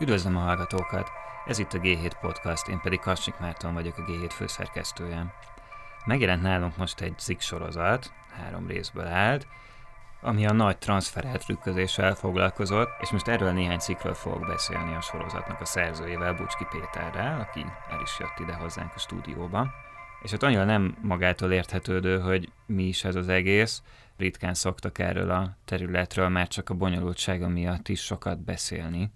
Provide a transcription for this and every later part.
Üdvözlöm a hallgatókat! Ez itt a G7 Podcast, én pedig Kassik Márton vagyok a G7 főszerkesztője. Megjelent nálunk most egy cikk sorozat, három részből állt, ami a nagy transferelt trükközéssel foglalkozott, és most erről néhány cikkről fogok beszélni a sorozatnak a szerzőjével, Bucski Péterrel, aki el is jött ide hozzánk a stúdióba. És ott annyira nem magától érthetődő, hogy mi is ez az egész, ritkán szoktak erről a területről már csak a bonyolultsága miatt is sokat beszélni.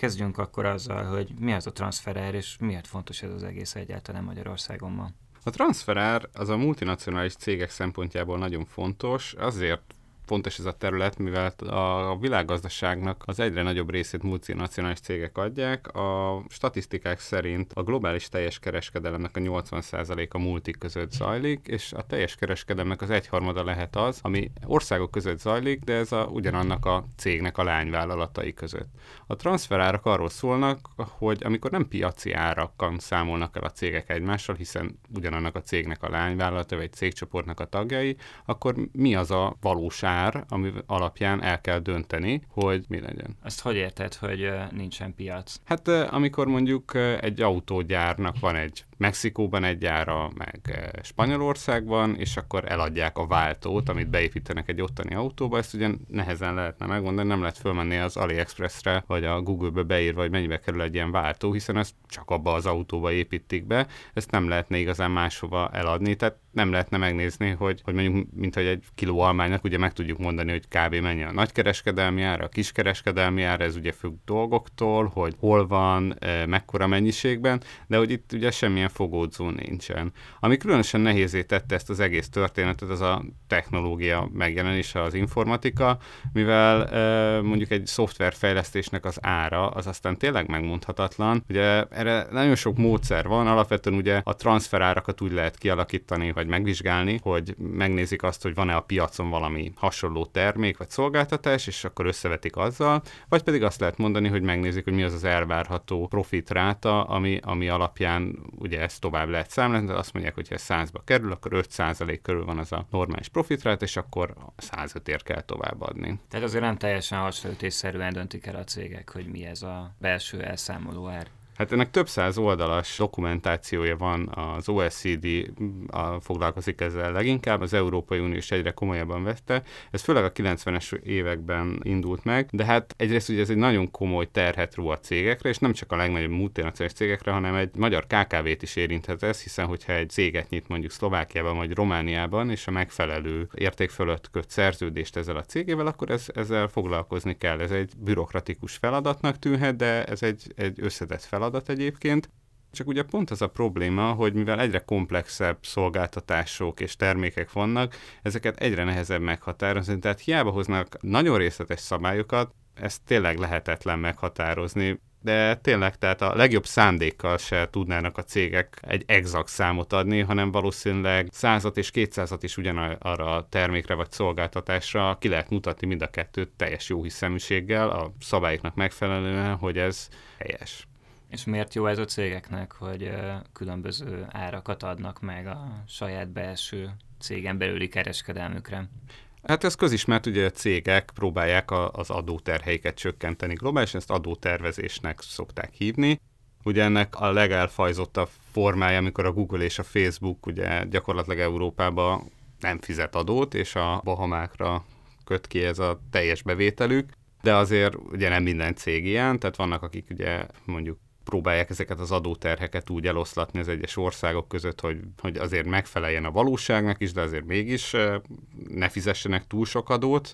Kezdjünk akkor azzal, hogy mi az a transferár, és miért fontos ez az egész egyáltalán Magyarországon ma. A transferár az a multinacionális cégek szempontjából nagyon fontos, azért fontos ez a terület, mivel a világgazdaságnak az egyre nagyobb részét multinacionális cégek adják. A statisztikák szerint a globális teljes kereskedelemnek a 80%-a multik között zajlik, és a teljes kereskedelemnek az egyharmada lehet az, ami országok között zajlik, de ez a, ugyanannak a cégnek a lányvállalatai között. A transferárak arról szólnak, hogy amikor nem piaci árakkal számolnak el a cégek egymással, hiszen ugyanannak a cégnek a lányvállalata vagy cégcsoportnak a tagjai, akkor mi az a valós ár, ár, ami alapján el kell dönteni, hogy mi legyen. Ezt hogy érted, hogy nincsen piac? Hát amikor mondjuk egy autógyárnak van egy Mexikóban egy gyára, meg Spanyolországban, és akkor eladják a váltót, amit beépítenek egy ottani autóba. Ezt ugye nehezen lehetne megmondani, nem lehet fölmenni az AliExpressre, vagy a Google-be beírva, hogy mennyibe kerül egy ilyen váltó, hiszen ezt csak abba az autóba építik be, ezt nem lehetne igazán máshova eladni, tehát nem lehetne megnézni, hogy, hogy mondjuk, mint hogy egy kiló almánynak, ugye meg tudjuk mondani, hogy kb. mennyi a nagykereskedelmi ára, a kiskereskedelmi ára, ez ugye függ dolgoktól, hogy hol van, eh, mekkora mennyiségben, de hogy itt ugye semmilyen fogódzó nincsen. Ami különösen nehézé tette ezt az egész történetet, az a technológia megjelenése, az informatika, mivel e, mondjuk egy szoftverfejlesztésnek az ára, az aztán tényleg megmondhatatlan. Ugye erre nagyon sok módszer van, alapvetően ugye a transferárakat úgy lehet kialakítani, vagy megvizsgálni, hogy megnézik azt, hogy van-e a piacon valami hasonló termék vagy szolgáltatás, és akkor összevetik azzal, vagy pedig azt lehet mondani, hogy megnézik, hogy mi az az elvárható profitráta, ami, ami alapján ugye ezt tovább lehet számolni, de azt mondják, hogy ha ez 100-ba kerül, akkor 5% körül van az a normális profitrát, és akkor 105 ér kell továbbadni. Tehát azért nem teljesen hasonlítésszerűen döntik el a cégek, hogy mi ez a belső elszámoló ár. Hát ennek több száz oldalas dokumentációja van, az OECD a, foglalkozik ezzel leginkább, az Európai Unió is egyre komolyabban vette. Ez főleg a 90-es években indult meg, de hát egyrészt ugye ez egy nagyon komoly terhet ró a cégekre, és nem csak a legnagyobb multinacionális cégekre, hanem egy magyar KKV-t is érinthet ez, hiszen hogyha egy céget nyit mondjuk Szlovákiában vagy Romániában, és a megfelelő érték fölött köt szerződést ezzel a cégével, akkor ez, ezzel foglalkozni kell. Ez egy bürokratikus feladatnak tűnhet, de ez egy, egy összetett feladat feladat egyébként, csak ugye pont az a probléma, hogy mivel egyre komplexebb szolgáltatások és termékek vannak, ezeket egyre nehezebb meghatározni, tehát hiába hoznak nagyon részletes szabályokat, ezt tényleg lehetetlen meghatározni, de tényleg, tehát a legjobb szándékkal se tudnának a cégek egy exakt számot adni, hanem valószínűleg százat és kétszázat is ugyanarra a termékre vagy szolgáltatásra ki lehet mutatni mind a kettőt teljes jó hiszeműséggel, a szabályoknak megfelelően, hogy ez helyes. És miért jó ez a cégeknek, hogy különböző árakat adnak meg a saját belső cégen belüli kereskedelmükre? Hát ez közismert, ugye a cégek próbálják az adóterheiket csökkenteni globálisan, ezt adótervezésnek szokták hívni. Ugye ennek a legelfajzottabb formája, amikor a Google és a Facebook ugye gyakorlatilag Európában nem fizet adót, és a Bahamákra köt ki ez a teljes bevételük, de azért ugye nem minden cég ilyen, tehát vannak, akik ugye mondjuk próbálják ezeket az adóterheket úgy eloszlatni az egyes országok között, hogy, hogy azért megfeleljen a valóságnak is, de azért mégis ne fizessenek túl sok adót,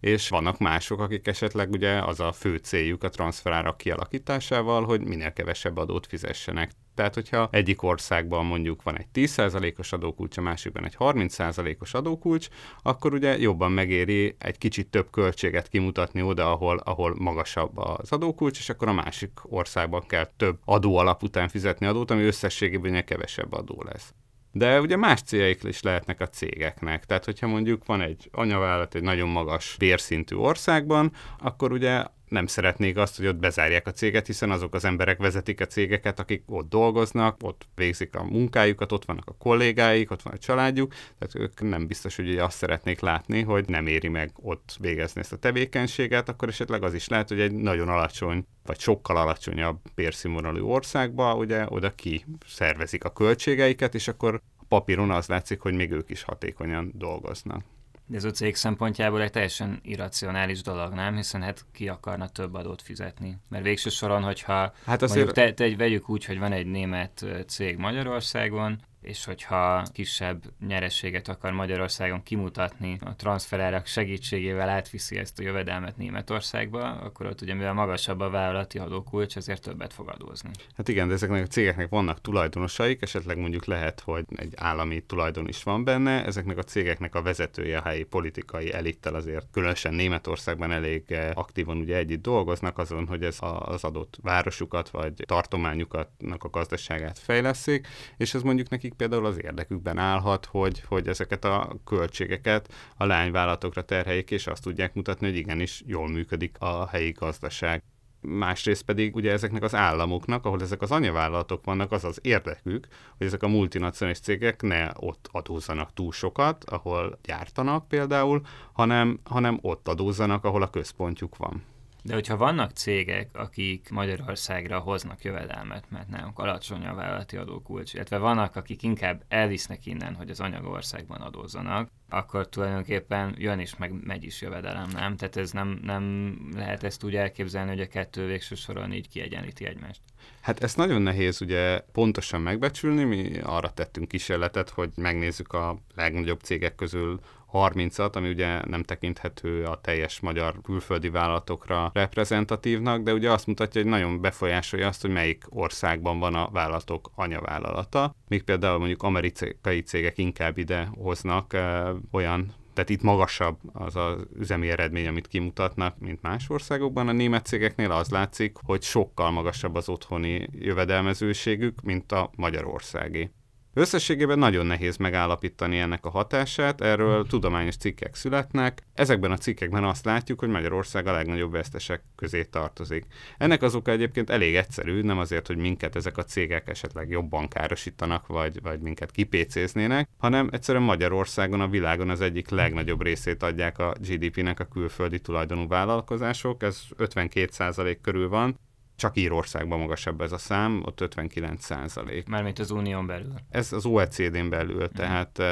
és vannak mások, akik esetleg ugye az a fő céljuk a transferárak kialakításával, hogy minél kevesebb adót fizessenek. Tehát, hogyha egyik országban mondjuk van egy 10%-os adókulcs, a másikban egy 30%-os adókulcs, akkor ugye jobban megéri egy kicsit több költséget kimutatni oda, ahol, ahol magasabb az adókulcs, és akkor a másik országban kell több adó alap után fizetni adót, ami összességében kevesebb adó lesz. De ugye más céljaik is lehetnek a cégeknek. Tehát, hogyha mondjuk van egy anyavállalat egy nagyon magas bérszintű országban, akkor ugye nem szeretnék azt, hogy ott bezárják a céget, hiszen azok az emberek vezetik a cégeket, akik ott dolgoznak, ott végzik a munkájukat, ott vannak a kollégáik, ott van a családjuk, tehát ők nem biztos, hogy azt szeretnék látni, hogy nem éri meg ott végezni ezt a tevékenységet, akkor esetleg az is lehet, hogy egy nagyon alacsony, vagy sokkal alacsonyabb bérszínvonalú országba, ugye oda ki szervezik a költségeiket, és akkor papíron az látszik, hogy még ők is hatékonyan dolgoznak. De ez a cég szempontjából egy teljesen irracionális dolog, nem? Hiszen hát ki akarna több adót fizetni. Mert végső soron, hogyha hát azért... mondjuk te, te, vegyük úgy, hogy van egy német cég Magyarországon, és hogyha kisebb nyerességet akar Magyarországon kimutatni, a transferárak segítségével átviszi ezt a jövedelmet Németországba, akkor ott ugye mivel magasabb a vállalati adókulcs, ezért többet fog adózni. Hát igen, de ezeknek a cégeknek vannak tulajdonosaik, esetleg mondjuk lehet, hogy egy állami tulajdon is van benne, ezeknek a cégeknek a vezetője, a helyi politikai elittel azért különösen Németországban elég eh, aktívan ugye együtt dolgoznak azon, hogy ez az adott városukat vagy tartományukat a gazdaságát fejleszik, és ez mondjuk nekik például az érdekükben állhat, hogy, hogy ezeket a költségeket a lányvállalatokra terheljék, és azt tudják mutatni, hogy igenis jól működik a helyi gazdaság. Másrészt pedig ugye ezeknek az államoknak, ahol ezek az anyavállalatok vannak, az az érdekük, hogy ezek a multinacionális cégek ne ott adózzanak túl sokat, ahol gyártanak például, hanem, hanem ott adózzanak, ahol a központjuk van. De hogyha vannak cégek, akik Magyarországra hoznak jövedelmet, mert nálunk alacsony a vállalati adókulcs, illetve vannak, akik inkább elvisznek innen, hogy az anyagországban adózzanak, akkor tulajdonképpen jön is, meg megy is jövedelem, nem? Tehát ez nem, nem lehet ezt úgy elképzelni, hogy a kettő végső soron így kiegyenlíti egymást. Hát ezt nagyon nehéz ugye pontosan megbecsülni, mi arra tettünk kísérletet, hogy megnézzük a legnagyobb cégek közül 30-at, ami ugye nem tekinthető a teljes magyar külföldi vállalatokra reprezentatívnak, de ugye azt mutatja, hogy nagyon befolyásolja azt, hogy melyik országban van a vállalatok anyavállalata. Még például mondjuk amerikai cégek inkább ide hoznak e, olyan tehát itt magasabb az az üzemi eredmény, amit kimutatnak, mint más országokban. A német cégeknél az látszik, hogy sokkal magasabb az otthoni jövedelmezőségük, mint a magyarországi. Összességében nagyon nehéz megállapítani ennek a hatását, erről tudományos cikkek születnek. Ezekben a cikkekben azt látjuk, hogy Magyarország a legnagyobb vesztesek közé tartozik. Ennek az oka egyébként elég egyszerű, nem azért, hogy minket ezek a cégek esetleg jobban károsítanak, vagy, vagy minket kipécéznének, hanem egyszerűen Magyarországon a világon az egyik legnagyobb részét adják a GDP-nek a külföldi tulajdonú vállalkozások, ez 52% körül van, csak Írországban magasabb ez a szám, ott 59 százalék. Mármint az unión belül. Ez az OECD-n belül, mm. tehát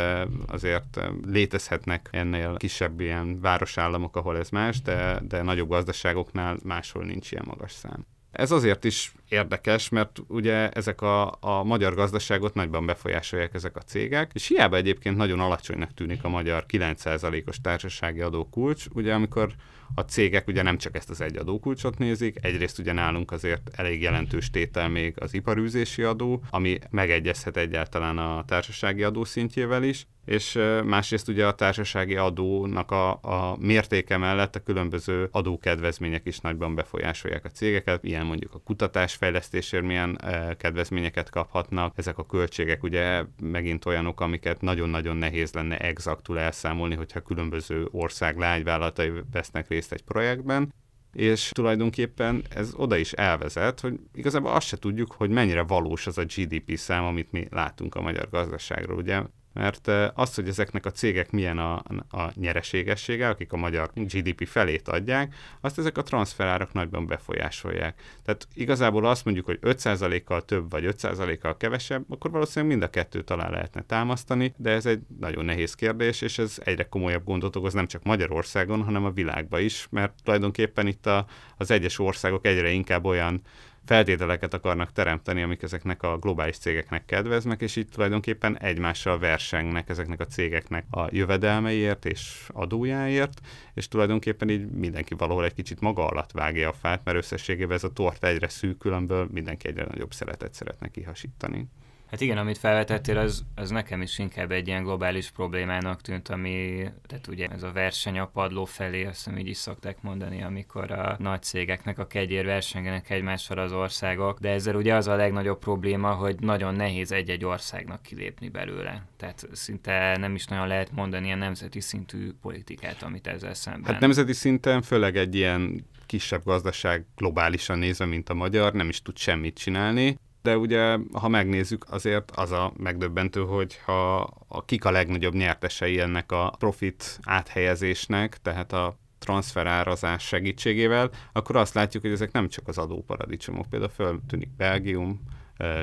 azért létezhetnek ennél kisebb ilyen városállamok, ahol ez más, de, de nagyobb gazdaságoknál máshol nincs ilyen magas szám. Ez azért is érdekes, mert ugye ezek a, a magyar gazdaságot nagyban befolyásolják ezek a cégek, és hiába egyébként nagyon alacsonynak tűnik a magyar 9%-os társasági adókulcs, ugye amikor a cégek ugye nem csak ezt az egy adókulcsot nézik, egyrészt ugye nálunk azért elég jelentős tétel még az iparűzési adó, ami megegyezhet egyáltalán a társasági adó szintjével is, és másrészt ugye a társasági adónak a, a mértéke mellett a különböző adókedvezmények is nagyban befolyásolják a cégeket, ilyen mondjuk a kutatásfejlesztésért milyen kedvezményeket kaphatnak, ezek a költségek ugye megint olyanok, amiket nagyon-nagyon nehéz lenne exaktul elszámolni, hogyha különböző ország lágyvállalatai vesznek egy projektben, és tulajdonképpen ez oda is elvezet, hogy igazából azt se tudjuk, hogy mennyire valós az a GDP szám, amit mi látunk a magyar gazdaságról. Ugye mert az, hogy ezeknek a cégek milyen a, a nyereségessége, akik a magyar GDP felét adják, azt ezek a transferárak nagyban befolyásolják. Tehát igazából azt mondjuk, hogy 5%-kal több vagy 5%-kal kevesebb, akkor valószínűleg mind a kettőt alá lehetne támasztani, de ez egy nagyon nehéz kérdés, és ez egyre komolyabb gondot okoz nem csak Magyarországon, hanem a világban is, mert tulajdonképpen itt a, az egyes országok egyre inkább olyan feltételeket akarnak teremteni, amik ezeknek a globális cégeknek kedveznek, és itt tulajdonképpen egymással versengnek ezeknek a cégeknek a jövedelmeiért és adójáért, és tulajdonképpen így mindenki valahol egy kicsit maga alatt vágja a fát, mert összességében ez a tort egyre szűkül, amiből mindenki egyre nagyobb szeretet szeretne kihasítani. Hát igen, amit felvetettél, az, az nekem is inkább egy ilyen globális problémának tűnt, ami, tehát ugye ez a verseny a padló felé, azt hiszem így is szokták mondani, amikor a nagy cégeknek a kegyér versengenek egymással az országok, de ezzel ugye az a legnagyobb probléma, hogy nagyon nehéz egy-egy országnak kilépni belőle. Tehát szinte nem is nagyon lehet mondani ilyen nemzeti szintű politikát, amit ezzel szemben. Hát nemzeti szinten főleg egy ilyen kisebb gazdaság globálisan nézve, mint a magyar, nem is tud semmit csinálni, de ugye, ha megnézzük, azért az a megdöbbentő, hogy ha a kik a legnagyobb nyertesei ennek a profit áthelyezésnek, tehát a transferárazás segítségével, akkor azt látjuk, hogy ezek nem csak az adóparadicsomok. Például föltűnik Belgium,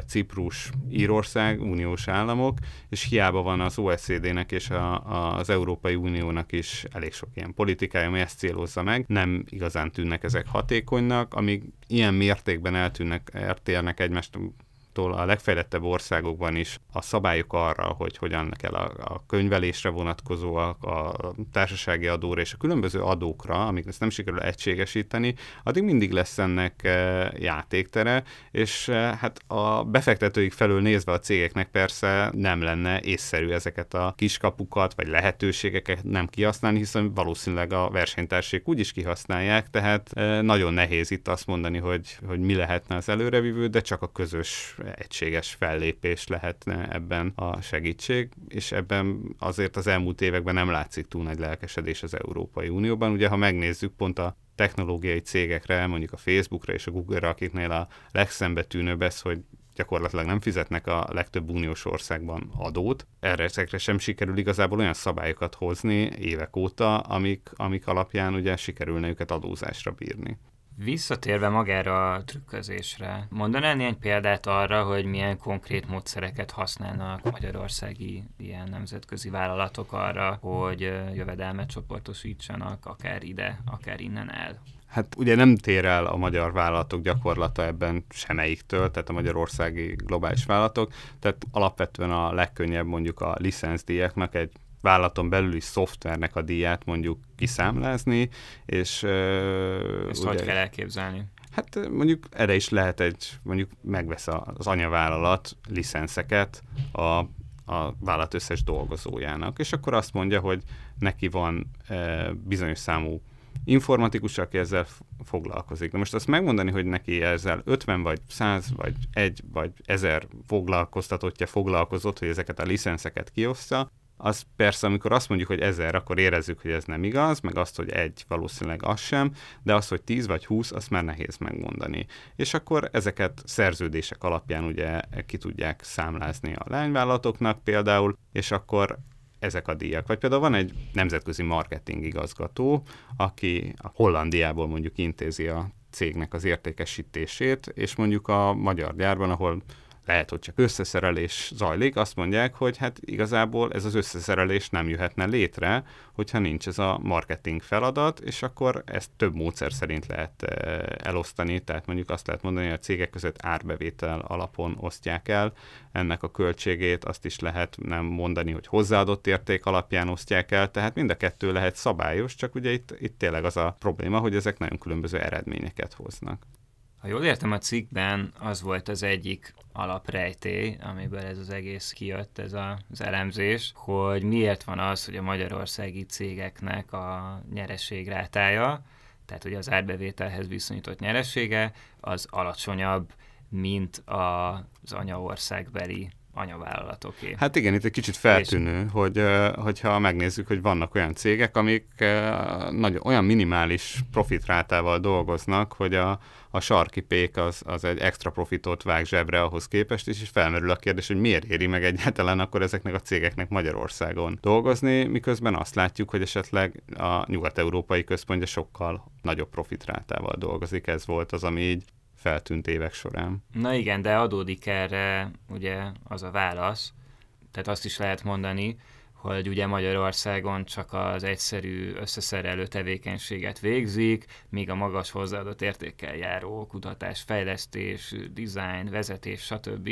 Ciprus, Írország, uniós államok, és hiába van az OECD-nek és a, az Európai Uniónak is elég sok ilyen politikája, ami ezt célozza meg, nem igazán tűnnek ezek hatékonynak, amíg ilyen mértékben eltűnnek, eltérnek egymást tól a legfejlettebb országokban is a szabályok arra, hogy hogyan kell a, a könyvelésre vonatkozóak, a társasági adóra és a különböző adókra, amik ezt nem sikerül egységesíteni, addig mindig lesz ennek e, játéktere, és e, hát a befektetőik felől nézve a cégeknek persze nem lenne észszerű ezeket a kiskapukat vagy lehetőségeket nem kihasználni, hiszen valószínűleg a versenytársék úgy is kihasználják, tehát e, nagyon nehéz itt azt mondani, hogy, hogy mi lehetne az előrevívő, de csak a közös egységes fellépés lehetne ebben a segítség, és ebben azért az elmúlt években nem látszik túl nagy lelkesedés az Európai Unióban. Ugye, ha megnézzük pont a technológiai cégekre, mondjuk a Facebookra és a Google-ra, akiknél a legszembetűnőbb ez, hogy gyakorlatilag nem fizetnek a legtöbb uniós országban adót. Erre ezekre sem sikerül igazából olyan szabályokat hozni évek óta, amik, amik alapján ugye sikerülne őket adózásra bírni. Visszatérve magára a trükközésre, mondanál néhány példát arra, hogy milyen konkrét módszereket használnak magyarországi ilyen nemzetközi vállalatok arra, hogy jövedelmet csoportosítsanak akár ide, akár innen el? Hát ugye nem tér el a magyar vállalatok gyakorlata ebben semelyiktől, tehát a magyarországi globális vállalatok, tehát alapvetően a legkönnyebb mondjuk a licenszdíjaknak egy vállalaton belüli szoftvernek a díját mondjuk kiszámlázni, és... Ezt ugye, hogy kell elképzelni? Hát mondjuk erre is lehet egy, mondjuk megvesz az anyavállalat licenszeket a, a vállalat összes dolgozójának, és akkor azt mondja, hogy neki van e, bizonyos számú informatikus, aki ezzel foglalkozik. Na most azt megmondani, hogy neki ezzel 50 vagy 100 vagy 1 vagy 1000 foglalkoztatottja foglalkozott, hogy ezeket a licenszeket kioszta, az persze, amikor azt mondjuk, hogy ezer, akkor érezzük, hogy ez nem igaz, meg azt, hogy egy valószínűleg az sem, de az, hogy tíz vagy húsz, azt már nehéz megmondani. És akkor ezeket szerződések alapján ugye ki tudják számlázni a lányvállalatoknak például, és akkor ezek a díjak. Vagy például van egy nemzetközi marketing igazgató, aki a Hollandiából mondjuk intézi a cégnek az értékesítését, és mondjuk a magyar gyárban, ahol lehet, hogy csak összeszerelés zajlik, azt mondják, hogy hát igazából ez az összeszerelés nem jöhetne létre, hogyha nincs ez a marketing feladat, és akkor ezt több módszer szerint lehet eh, elosztani, tehát mondjuk azt lehet mondani, hogy a cégek között árbevétel alapon osztják el ennek a költségét, azt is lehet nem mondani, hogy hozzáadott érték alapján osztják el, tehát mind a kettő lehet szabályos, csak ugye itt, itt tényleg az a probléma, hogy ezek nagyon különböző eredményeket hoznak. Ha jól értem a cikkben, az volt az egyik alaprejtély, amiből ez az egész kijött, ez a, az elemzés, hogy miért van az, hogy a magyarországi cégeknek a nyereségrátája, tehát hogy az árbevételhez viszonyított nyeresége, az alacsonyabb, mint az anyaországbeli anyavállalatoké. Hát igen, itt egy kicsit feltűnő, és... hogy, hogyha megnézzük, hogy vannak olyan cégek, amik nagy, olyan minimális profitrátával dolgoznak, hogy a, a sarki pék az, az egy extra profitot vág zsebre ahhoz képest, és, és felmerül a kérdés, hogy miért éri meg egyáltalán akkor ezeknek a cégeknek Magyarországon dolgozni, miközben azt látjuk, hogy esetleg a nyugat-európai központja sokkal nagyobb profitrátával dolgozik. Ez volt az, ami így feltűnt évek során. Na igen, de adódik erre ugye az a válasz, tehát azt is lehet mondani, hogy ugye Magyarországon csak az egyszerű összeszerelő tevékenységet végzik, míg a magas hozzáadott értékkel járó kutatás, fejlesztés, design, vezetés, stb.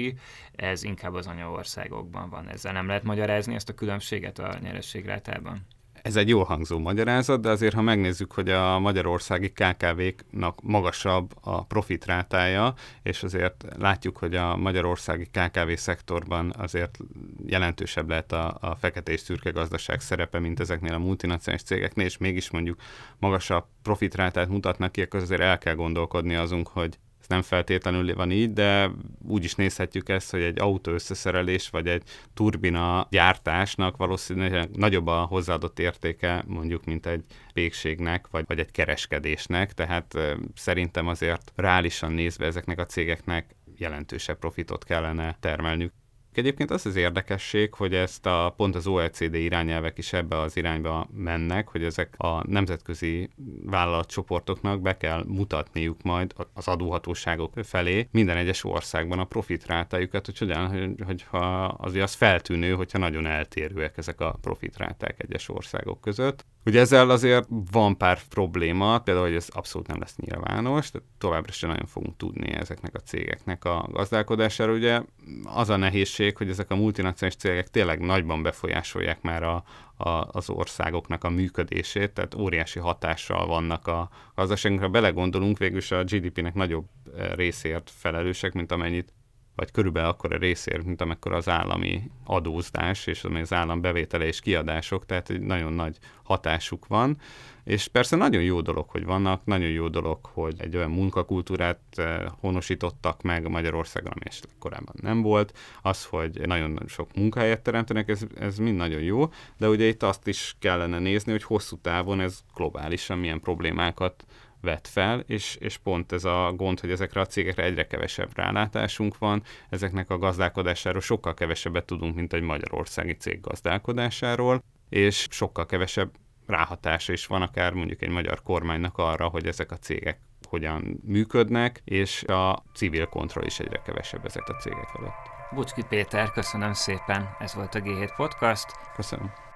ez inkább az anyaországokban van. Ezzel nem lehet magyarázni ezt a különbséget a nyerességrátában? Ez egy jól hangzó magyarázat, de azért, ha megnézzük, hogy a magyarországi KKV-knak magasabb a profitrátája, és azért látjuk, hogy a magyarországi KKV szektorban azért jelentősebb lehet a, a fekete és szürke gazdaság szerepe, mint ezeknél a multinacionális cégeknél, és mégis mondjuk magasabb profitrátát mutatnak ki, akkor azért el kell gondolkodni azunk, hogy nem feltétlenül van így, de úgy is nézhetjük ezt, hogy egy autó összeszerelés vagy egy turbina gyártásnak valószínűleg nagyobb a hozzáadott értéke mondjuk, mint egy végségnek, vagy, vagy egy kereskedésnek, tehát szerintem azért reálisan nézve ezeknek a cégeknek jelentősebb profitot kellene termelniük. Egyébként az az érdekesség, hogy ezt a pont az OECD irányelvek is ebbe az irányba mennek, hogy ezek a nemzetközi vállalatcsoportoknak be kell mutatniuk majd az adóhatóságok felé minden egyes országban a profitrátájukat, hogy hogyan, hogyha azért az feltűnő, hogyha nagyon eltérőek ezek a profitráták egyes országok között. Ugye ezzel azért van pár probléma, például, hogy ez abszolút nem lesz nyilvános, tehát továbbra sem nagyon fogunk tudni ezeknek a cégeknek a gazdálkodására. Ugye az a nehézség, hogy ezek a multinacionális cégek tényleg nagyban befolyásolják már a, a, az országoknak a működését, tehát óriási hatással vannak a gazdaságunkra. Belegondolunk, végülis a GDP-nek nagyobb eh, részért felelősek, mint amennyit vagy körülbelül akkor a részért, mint amikor az állami adózás, és az állam bevétele és kiadások, tehát egy nagyon nagy hatásuk van. És persze nagyon jó dolog, hogy vannak, nagyon jó dolog, hogy egy olyan munkakultúrát eh, honosítottak meg Magyarországon, ami korábban nem volt. Az, hogy nagyon sok munkahelyet teremtenek, ez, ez mind nagyon jó, de ugye itt azt is kellene nézni, hogy hosszú távon ez globálisan milyen problémákat vet fel, és, és pont ez a gond, hogy ezekre a cégekre egyre kevesebb rálátásunk van, ezeknek a gazdálkodásáról sokkal kevesebbet tudunk, mint egy magyarországi cég gazdálkodásáról, és sokkal kevesebb ráhatása is van akár mondjuk egy magyar kormánynak arra, hogy ezek a cégek hogyan működnek, és a civil kontroll is egyre kevesebb ezek a cégek felett. Bucski Péter, köszönöm szépen, ez volt a G7 Podcast. Köszönöm.